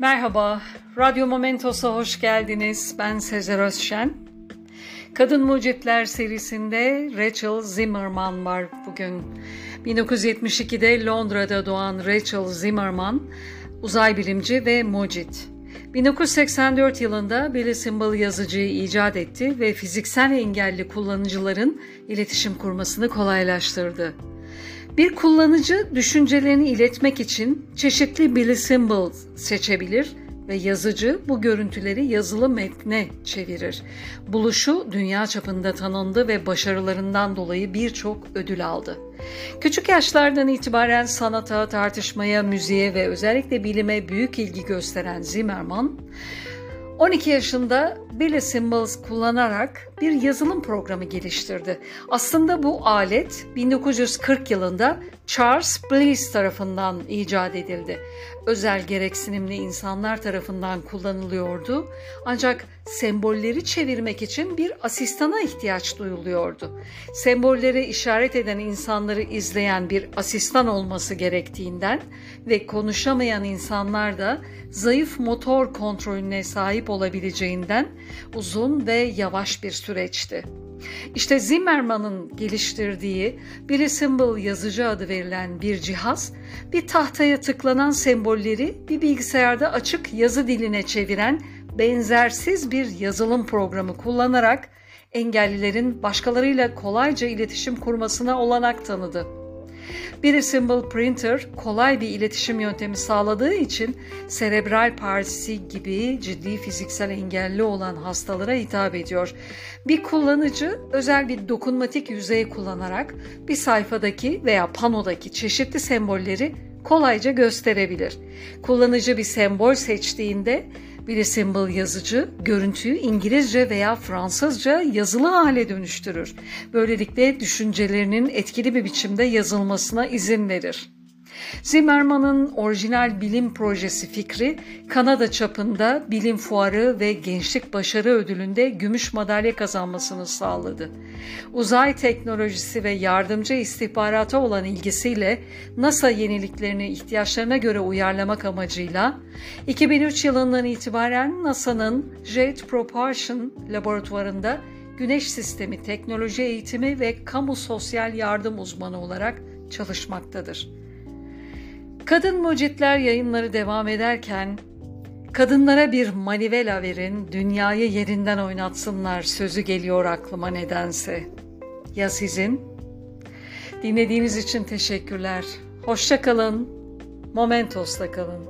Merhaba, Radyo Momentos'a hoş geldiniz. Ben Sezer Özşen. Kadın Mucitler serisinde Rachel Zimmerman var bugün. 1972'de Londra'da doğan Rachel Zimmerman, uzay bilimci ve mucit. 1984 yılında Billy Symbol yazıcıyı icat etti ve fiziksel engelli kullanıcıların iletişim kurmasını kolaylaştırdı. Bir kullanıcı düşüncelerini iletmek için çeşitli Billy Symbol seçebilir ve yazıcı bu görüntüleri yazılı metne çevirir. Buluşu dünya çapında tanındı ve başarılarından dolayı birçok ödül aldı. Küçük yaşlardan itibaren sanata, tartışmaya, müziğe ve özellikle bilime büyük ilgi gösteren Zimmerman, 12 yaşında Billy Symbols kullanarak bir yazılım programı geliştirdi. Aslında bu alet 1940 yılında Charles Bliss tarafından icat edildi. Özel gereksinimli insanlar tarafından kullanılıyordu. Ancak sembolleri çevirmek için bir asistana ihtiyaç duyuluyordu. Sembolleri işaret eden insanları izleyen bir asistan olması gerektiğinden ve konuşamayan insanlar da zayıf motor kontrolüne sahip olabileceğinden uzun ve yavaş bir süreçti. İşte Zimmerman'ın geliştirdiği bir Symbol yazıcı adı verilen bir cihaz, bir tahtaya tıklanan sembolleri bir bilgisayarda açık yazı diline çeviren benzersiz bir yazılım programı kullanarak engellilerin başkalarıyla kolayca iletişim kurmasına olanak tanıdı. Bir Symbol Printer kolay bir iletişim yöntemi sağladığı için serebral palsi gibi ciddi fiziksel engelli olan hastalara hitap ediyor. Bir kullanıcı özel bir dokunmatik yüzey kullanarak bir sayfadaki veya panodaki çeşitli sembolleri kolayca gösterebilir. Kullanıcı bir sembol seçtiğinde bir symbol yazıcı görüntüyü İngilizce veya Fransızca yazılı hale dönüştürür. Böylelikle düşüncelerinin etkili bir biçimde yazılmasına izin verir. Zimmerman'ın orijinal bilim projesi fikri Kanada çapında bilim fuarı ve gençlik başarı ödülünde gümüş madalya kazanmasını sağladı. Uzay teknolojisi ve yardımcı istihbarata olan ilgisiyle NASA yeniliklerini ihtiyaçlarına göre uyarlamak amacıyla 2003 yılından itibaren NASA'nın Jet Propulsion laboratuvarında Güneş Sistemi Teknoloji Eğitimi ve Kamu Sosyal Yardım uzmanı olarak çalışmaktadır. Kadın Mucitler yayınları devam ederken kadınlara bir manivela verin, dünyayı yerinden oynatsınlar sözü geliyor aklıma nedense. Ya sizin? Dinlediğiniz için teşekkürler. Hoşça kalın. Momentos'ta kalın.